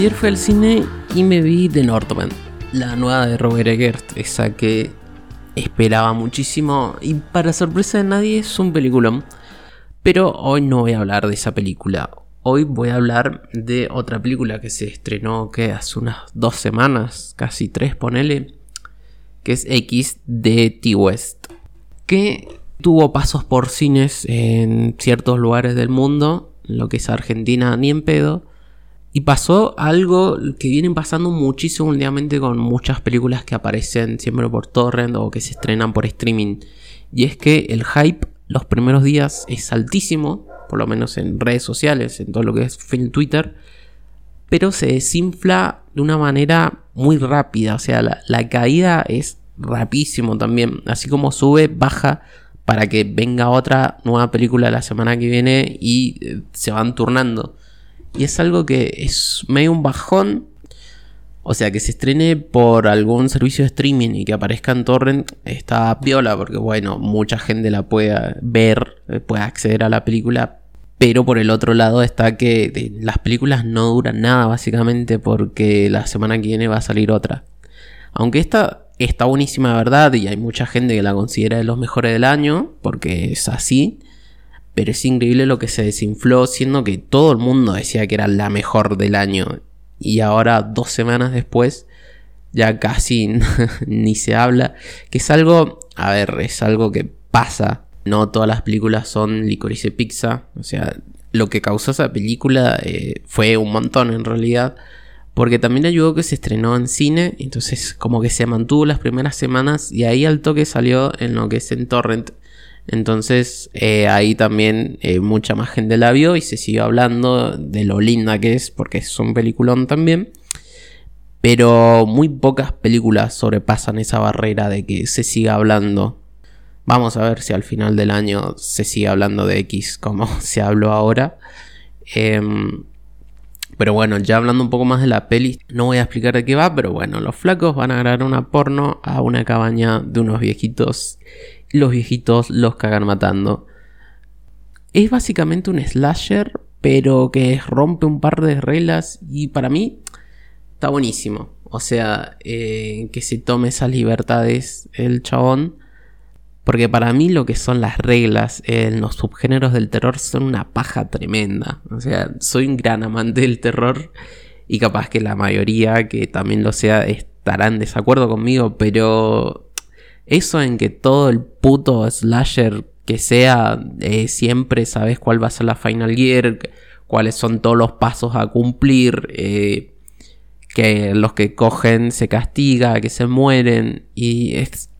Ayer fui al cine y me vi The Northman, la nueva de Robert Eggert, esa que esperaba muchísimo y para sorpresa de nadie es un peliculón. Pero hoy no voy a hablar de esa película. Hoy voy a hablar de otra película que se estrenó que hace unas dos semanas, casi tres, ponele, que es X de T-West, que tuvo pasos por cines en ciertos lugares del mundo, lo que es Argentina ni en pedo, y pasó algo que vienen pasando muchísimo últimamente con muchas películas que aparecen siempre por torrent o que se estrenan por streaming. Y es que el hype los primeros días es altísimo, por lo menos en redes sociales, en todo lo que es film Twitter, pero se desinfla de una manera muy rápida. O sea, la, la caída es rapidísimo también. Así como sube, baja para que venga otra nueva película la semana que viene y eh, se van turnando. Y es algo que es medio un bajón. O sea, que se estrene por algún servicio de streaming y que aparezca en torrent está piola porque, bueno, mucha gente la puede ver, eh, puede acceder a la película. Pero por el otro lado está que las películas no duran nada, básicamente, porque la semana que viene va a salir otra. Aunque esta está buenísima, verdad, y hay mucha gente que la considera de los mejores del año, porque es así. Pero es increíble lo que se desinfló, siendo que todo el mundo decía que era la mejor del año. Y ahora, dos semanas después, ya casi ni se habla. Que es algo, a ver, es algo que pasa. No todas las películas son licorice pizza. O sea, lo que causó esa película eh, fue un montón en realidad. Porque también ayudó que se estrenó en cine. Entonces, como que se mantuvo las primeras semanas. Y ahí al toque salió en lo que es en Torrent. Entonces eh, ahí también eh, mucha más gente la vio y se siguió hablando de lo linda que es, porque es un peliculón también. Pero muy pocas películas sobrepasan esa barrera de que se siga hablando. Vamos a ver si al final del año se sigue hablando de X como se habló ahora. Em, pero bueno, ya hablando un poco más de la peli, no voy a explicar de qué va, pero bueno, los flacos van a grabar una porno a una cabaña de unos viejitos los viejitos los cagan matando. Es básicamente un slasher, pero que rompe un par de reglas y para mí está buenísimo. O sea, eh, que se tome esas libertades el chabón. Porque para mí lo que son las reglas en los subgéneros del terror son una paja tremenda. O sea, soy un gran amante del terror y capaz que la mayoría que también lo sea estarán en desacuerdo conmigo, pero eso en que todo el puto slasher que sea, eh, siempre sabes cuál va a ser la final year, cuáles son todos los pasos a cumplir, eh, que los que cogen se castiga, que se mueren, y es,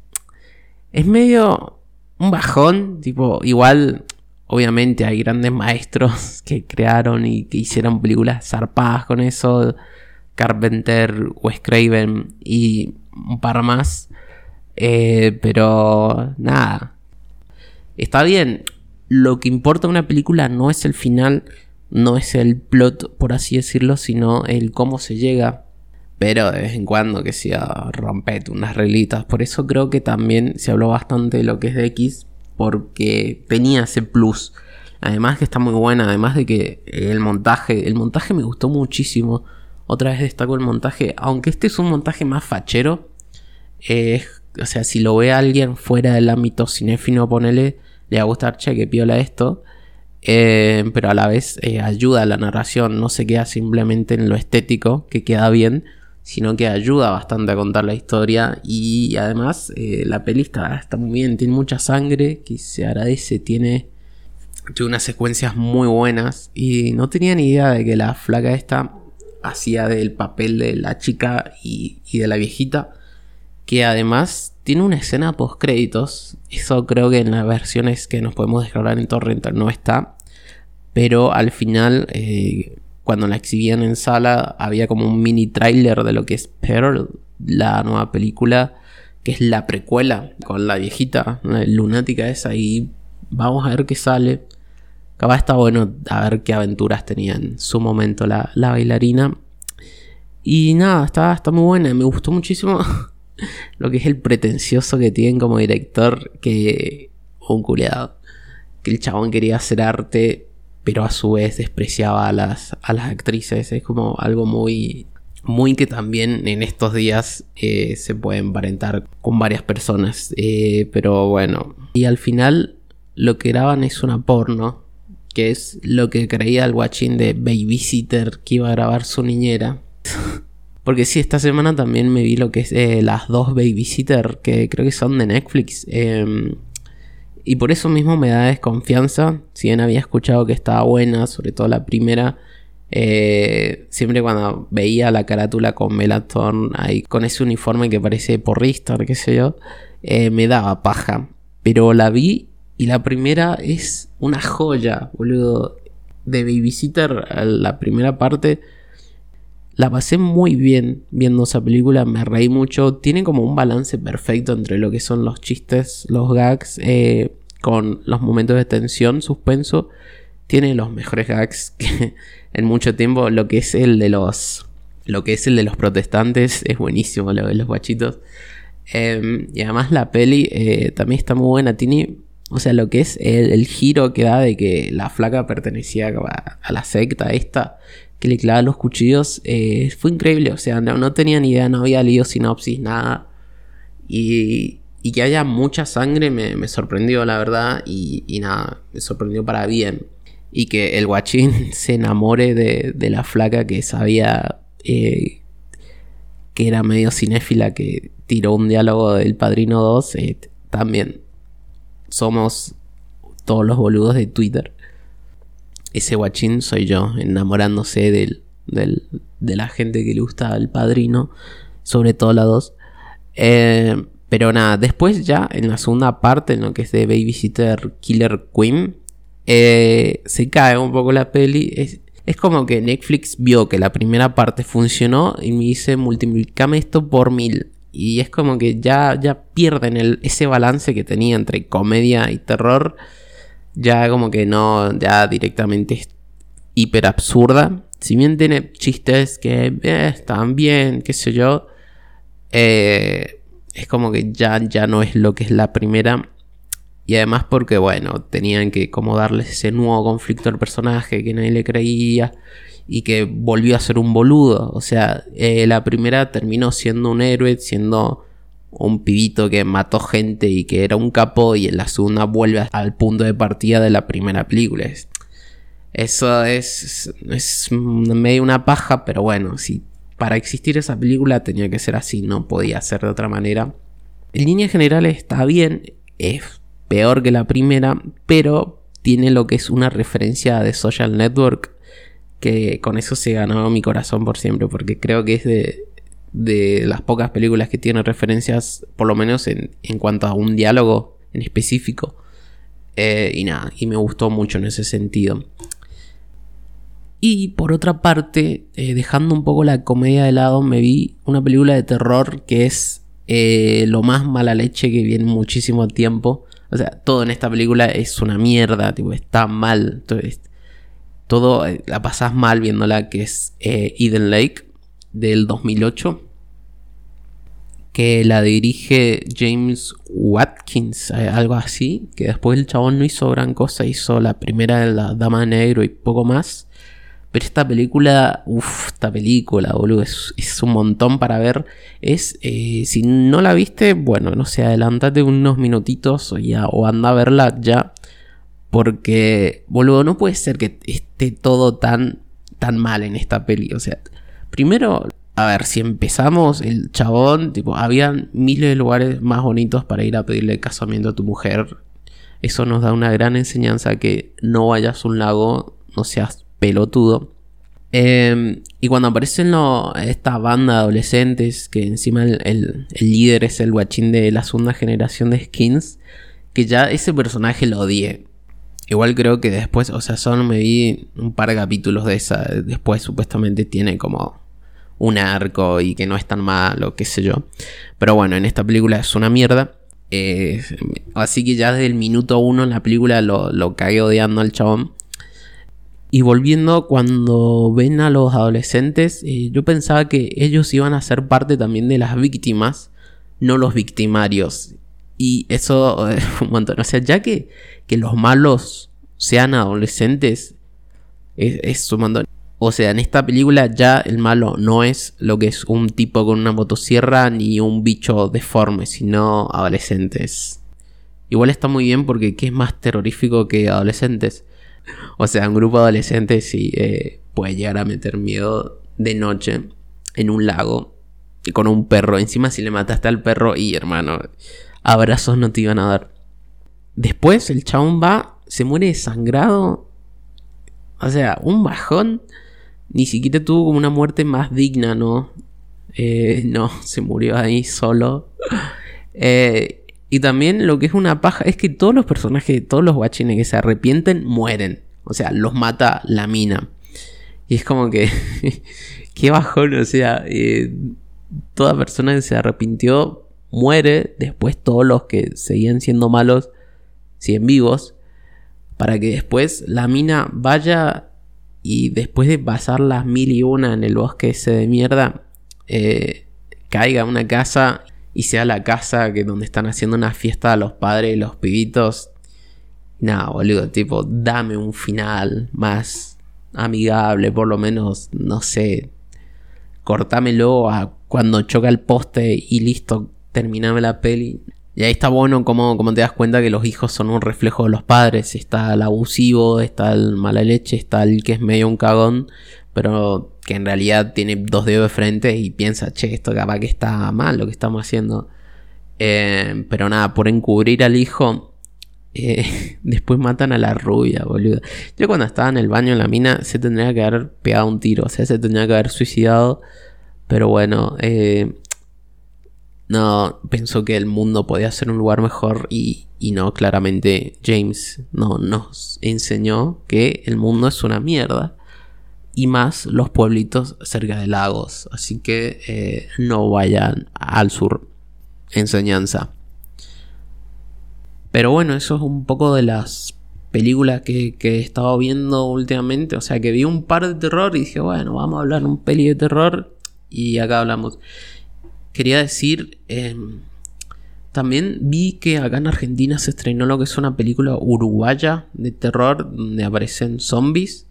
es medio un bajón, tipo, igual, obviamente hay grandes maestros que crearon y que hicieron películas zarpadas con eso, Carpenter, Wes Craven y un par más. Eh, pero nada. Está bien. Lo que importa en una película no es el final, no es el plot, por así decirlo, sino el cómo se llega. Pero de vez en cuando que sea rompete unas reglitas. Por eso creo que también se habló bastante de lo que es de X. Porque tenía ese plus. Además que está muy buena. Además de que el montaje. El montaje me gustó muchísimo. Otra vez destaco el montaje. Aunque este es un montaje más fachero. Es o sea, si lo ve alguien fuera del ámbito cinéfilo, ponele, le va a gustar, che, que piola esto. Eh, pero a la vez eh, ayuda a la narración, no se queda simplemente en lo estético, que queda bien, sino que ayuda bastante a contar la historia. Y además, eh, la peli está, muy bien, tiene mucha sangre, que se agradece, tiene, tiene unas secuencias muy buenas. Y no tenía ni idea de que la flaca esta hacía del papel de la chica y, y de la viejita que además tiene una escena post créditos. Eso creo que en las versiones que nos podemos descargar en torrent no está. Pero al final, eh, cuando la exhibían en sala, había como un mini trailer de lo que es Pearl, la nueva película, que es la precuela con la viejita, la lunática esa. Y vamos a ver qué sale. Acaba está bueno a ver qué aventuras tenía en su momento la, bailarina. Y nada, está, está muy buena, me gustó muchísimo. lo que es el pretencioso que tienen como director que un culeado. Que el chabón quería hacer arte pero a su vez despreciaba a las, a las actrices. Es como algo muy, muy que también en estos días eh, se puede emparentar con varias personas. Eh, pero bueno, y al final lo que graban es una porno, que es lo que creía el guachín de Babysitter que iba a grabar su niñera. Porque sí, esta semana también me vi lo que es eh, las dos Babysitter, que creo que son de Netflix. Em, y por eso mismo me da desconfianza. Si bien había escuchado que estaba buena, sobre todo la primera. Eh, siempre cuando veía la carátula con Melaton ahí con ese uniforme que parece porrista, qué sé yo, eh, me daba paja. Pero la vi y la primera es una joya, boludo. De Babysitter, la primera parte la pasé muy bien viendo esa película, me reí mucho. Tiene como un balance perfecto entre lo que son los chistes, los gags, eh, con los momentos de tensión, suspenso. Tiene los mejores gags que en mucho tiempo. Lo que es el de los. Lo que es el de los protestantes es buenísimo, lo de los guachitos. Em, y además la peli eh, también está muy buena. Tiene. O sea, lo que es el, giro que da de que la flaca pertenecía a la secta esta que le clava los cuchillos. Eh, fue increíble, o sea, no, tenía ni idea, no había leído sinopsis, nada. Y, y que haya mucha sangre me, sorprendió, la verdad, y, nada, me sorprendió para bien. Y que el guachín se enamore de, la flaca que sabía eh, que era medio cinéfila, que tiró un diálogo del Padrino 2, eh, también somos todos los boludos de Twitter ese guachín soy yo, enamorándose del, de la gente que le gusta al padrino, sobre todo la dos. Eh, pero nada, después ya en la segunda parte, en lo que es de Babysitter Killer Queen, eh, se cae un poco la peli. Es, es, como que Netflix vio que la primera parte funcionó y me dice multiplicame esto por mil. Y es como que ya, ya pierden el, ese balance que tenía entre comedia y terror ya como que no, ya directamente es hiper absurda. Si bien tiene chistes que eh, están bien, qué sé yo, eh, es como que ya, ya no es lo que es la primera. Y además porque, bueno, tenían que como darles ese nuevo conflicto al personaje que nadie le creía y que volvió a ser un boludo. O sea, eh, la primera terminó siendo un héroe, siendo un pibito que mató gente y que era un capo y en la segunda vuelve al punto de partida de la primera película. Eso es, es medio una paja, pero bueno, si para existir esa película tenía que ser así, no podía ser de otra manera. En línea general está bien, es peor que la primera, pero tiene lo que es una referencia de Social Network que con eso se ganó mi corazón por siempre, porque creo que es de, de las pocas películas que tienen referencias, por lo menos en, cuanto a un diálogo en específico. Eh, y nada, y me gustó mucho en ese sentido. Y por otra parte, eh, dejando un poco la comedia de lado, me vi una película de terror que es eh, lo más mala leche que viene muchísimo tiempo. O sea, todo en esta película es una mierda, tipo, está mal. todo la pasas mal viéndola, que es Eden Lake del 2008 que la dirige James Watkins, eh, algo así, que después el chabón no hizo gran cosa, hizo la primera de la Dama Negro y poco más. Pero esta película, uff, esta película, boludo, es, un montón para ver. Es, eh, si no la viste, bueno, no sé, adelantate unos minutitos o, ya, o anda a verla ya. Porque, boludo, no puede ser que esté todo tan, tan mal en esta peli. O sea, Primero, a ver, si empezamos, el chabón, tipo, habían miles de lugares más bonitos para ir a pedirle casamiento a tu mujer. Eso nos da una gran enseñanza que no vayas a un lago, no seas pelotudo. Em, y cuando aparecen esta banda de adolescentes, que encima el, líder es el guachín de la segunda generación de skins, que ya ese personaje lo odié. Igual creo que después, o sea, solo me vi un par de capítulos de esa. Después supuestamente tiene como un arco y que no es tan malo, qué sé yo. Pero bueno, en esta película es una mierda. Eh, así que ya desde el minuto uno en la película lo, lo cagué odiando al chabón. Y volviendo, cuando ven a los adolescentes, eh, yo pensaba que ellos iban a ser parte también de las víctimas, no los victimarios. Y eso un montón. O sea, ya que, que los malos sean adolescentes, Es, es un montón. O sea, en esta película ya el malo no es lo que es un tipo con una motosierra ni un bicho deforme, sino adolescentes. Igual está muy bien porque ¿qué es más terrorífico que adolescentes? O sea, un grupo de adolescentes sí eh, puede llegar a meter miedo de noche en un lago y con un perro. Encima si le mataste al perro y hermano, abrazos no te iban a dar. Después el chabón va, se muere desangrado. O sea, un bajón ni siquiera tuvo como una muerte más digna, ¿no? Eh, no, se murió ahí solo. Eh, y también lo que es una paja es que todos los personajes, todos los guachines que se arrepienten, mueren. O sea, los mata la mina. Y es como que. qué bajón, o sea, eh, toda persona que se arrepintió muere. Después todos los que seguían siendo malos siguen vivos. Para que después la mina vaya y después de pasar las mil y una en el bosque ese de mierda, eh, caiga una casa y sea la casa que donde están haciendo una fiesta a los padres y los pibitos. Nada, boludo, tipo, dame un final más amigable, por lo menos, no sé, cortámelo a cuando choca el poste y listo, terminame la peli. Y ahí está bueno como, como te das cuenta que los hijos son un reflejo de los padres. Está el abusivo, está el mala leche, está el que es medio un cagón, pero que en realidad tiene dos dedos de frente y piensa, che, esto capaz que está mal lo que estamos haciendo. Eh, pero nada, por encubrir al hijo, eh, después matan a la rubia, boludo. Yo cuando estaba en el baño en la mina se tendría que haber pegado un tiro, o sea, se tendría que haber suicidado. Pero bueno, eh, no pensó que el mundo podía ser un lugar mejor y, no, claramente James no, nos enseñó que el mundo es una mierda y más los pueblitos cerca de lagos. Así que eh, no vayan al sur. Enseñanza. Pero bueno, eso es un poco de las películas que, que, he estado viendo últimamente. O sea que vi un par de terror y dije, bueno, vamos a hablar un peli de terror. Y acá hablamos quería decir, em, también vi que acá en Argentina se estrenó lo que es una película uruguaya de terror donde aparecen zombies,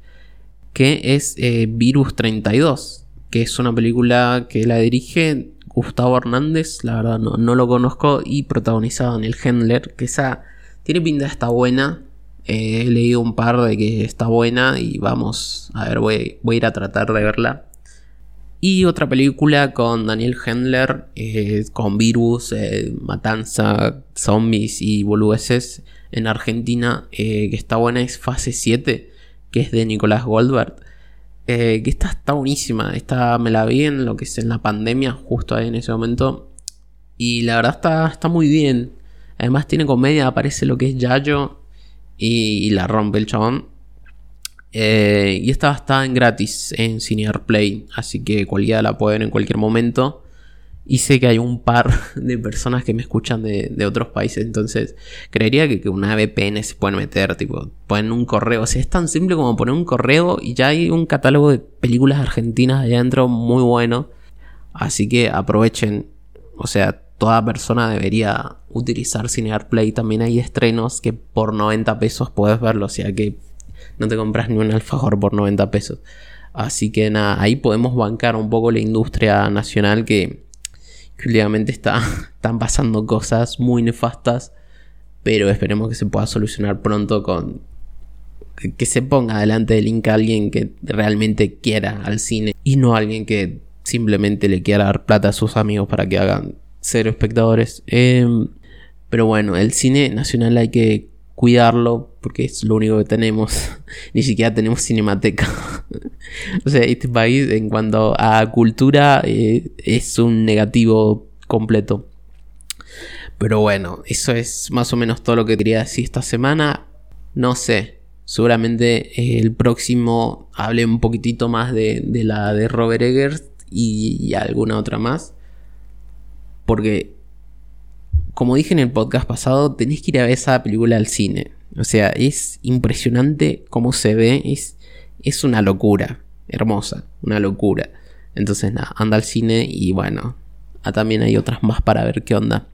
que es eh, Virus 32, que es una película que la dirige Gustavo Hernández, la verdad no, lo conozco, y protagonizado en el Hendler, que esa tiene pinta está buena. Eh, he leído un par de que está buena y vamos, a ver, voy, voy a ir a tratar de verla. Y otra película con Daniel Hendler, eh, con virus, eh, matanza, zombies y boludeces en Argentina, eh, que está buena, es Fase 7, que es de Nicolás Goldberg. que esta está buenísima, esta me la vi en lo que es en la pandemia, justo ahí en ese momento. Y la verdad está, está muy bien. Además tiene comedia, aparece lo que es Yayo y, y la rompe el chabón. Eh, y esta está en gratis en Cinear Play, así que cualquiera la pueden en cualquier momento. Y sé que hay un par de personas que me escuchan de, otros países, entonces creería que, que, una VPN se pueden meter, tipo, ponen un correo. O sea, es tan simple como poner un correo y ya hay un catálogo de películas argentinas allá adentro muy bueno. Así que aprovechen, o sea, toda persona debería utilizar Cinear Play. También hay estrenos que por 90 pesos puedes verlo, o sea que no te compras ni un alfajor por 90 pesos. Así que nada, ahí podemos bancar un poco la industria nacional que, últimamente está, están pasando cosas muy nefastas, pero esperemos que se pueda solucionar pronto con que se ponga delante del link a alguien que realmente quiera al cine y no alguien que simplemente le quiera dar plata a sus amigos para que hagan cero espectadores. Em, pero bueno, el cine nacional hay que cuidarlo porque es lo único que tenemos. Ni siquiera tenemos cinemateca. o sea, este país en cuanto a cultura eh, es un negativo completo. Pero bueno, eso es más o menos todo lo que quería decir esta semana. No sé, seguramente el próximo hable un poquitito más de, la de Robert Eggers y alguna otra más. Porque como dije en el podcast pasado, tenéis que ir a ver esa película al cine. O sea, es impresionante cómo se ve. Es, es una locura. Hermosa. Una locura. Entonces, nada, anda al cine y bueno. Ah, también hay otras más para ver qué onda.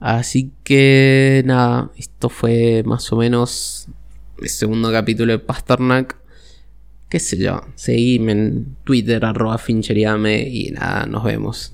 Así que nada, esto fue más o menos el segundo capítulo de Pasternak. qué sé yo, seguime en Twitter, arroba fincheriame y nada, nos vemos.